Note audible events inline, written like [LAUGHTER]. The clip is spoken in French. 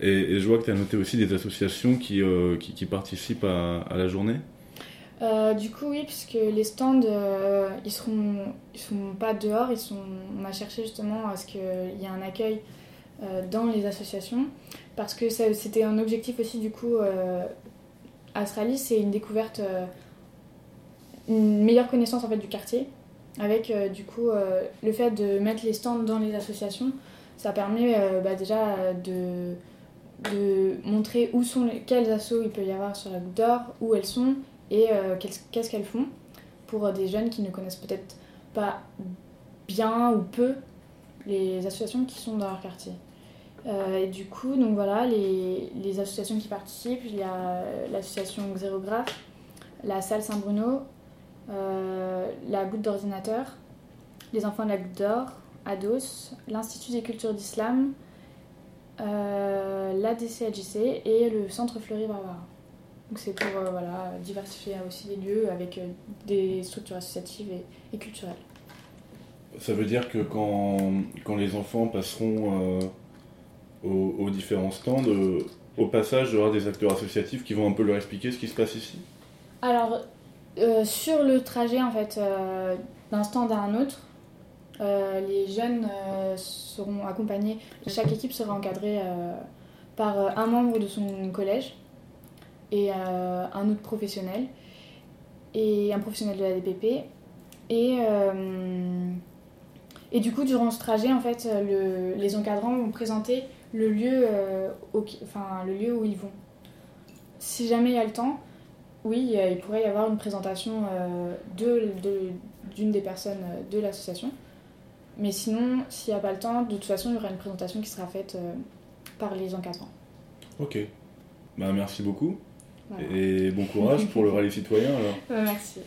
Et, je vois que tu as noté aussi des associations qui, qui, participent à, la journée. Du coup, oui, puisque les stands, ils seront, ils sont pas dehors, ils sont, on a cherché justement à ce qu'il y ait un accueil dans les associations, parce que c'était un objectif aussi, du coup, Astralis, c'est une découverte, une meilleure connaissance en fait du quartier, avec euh, du coup euh, le fait de mettre les stands dans les associations, ça permet euh, bah, déjà de, de montrer où sont quels assos il peut y avoir sur la Goutte d'Or, où elles sont et qu'est-ce qu'elles font pour des jeunes qui ne connaissent peut-être pas bien ou peu les associations qui sont dans leur quartier. et du coup, donc voilà, les, les, associations qui participent, il y a l'association Xérographe, la salle Saint-Bruno, euh, la goutte d'ordinateur, les enfants de la goutte d'or, ADOS, l'Institut des cultures d'islam, euh, l'ADCAJC et le Centre Fleury Barbara. Donc c'est pour euh, voilà, diversifier aussi les lieux avec des structures associatives et, culturelles. Ça veut dire que quand, quand les enfants passeront aux, différents stands, au passage, il y aura des acteurs associatifs qui vont un peu leur expliquer ce qui se passe ici? Alors, euh, sur le trajet en fait euh, d'un stand à un autre, euh, les jeunes seront accompagnés. Chaque équipe sera encadrée par un membre de son collège et un autre professionnel et un professionnel de la DPP. Et, et du coup, durant ce trajet, en fait, les encadrants vont présenter le lieu, où ils vont. Si jamais il y a le temps, oui, il pourrait y avoir une présentation euh, d'une des personnes euh, de l'association. Mais sinon, s'il n'y a pas le temps, de toute façon, il y aura une présentation qui sera faite euh, par les encadrants. Ok. Bah, merci beaucoup. Et bon courage pour le [LAUGHS] rallye citoyen alors. merci.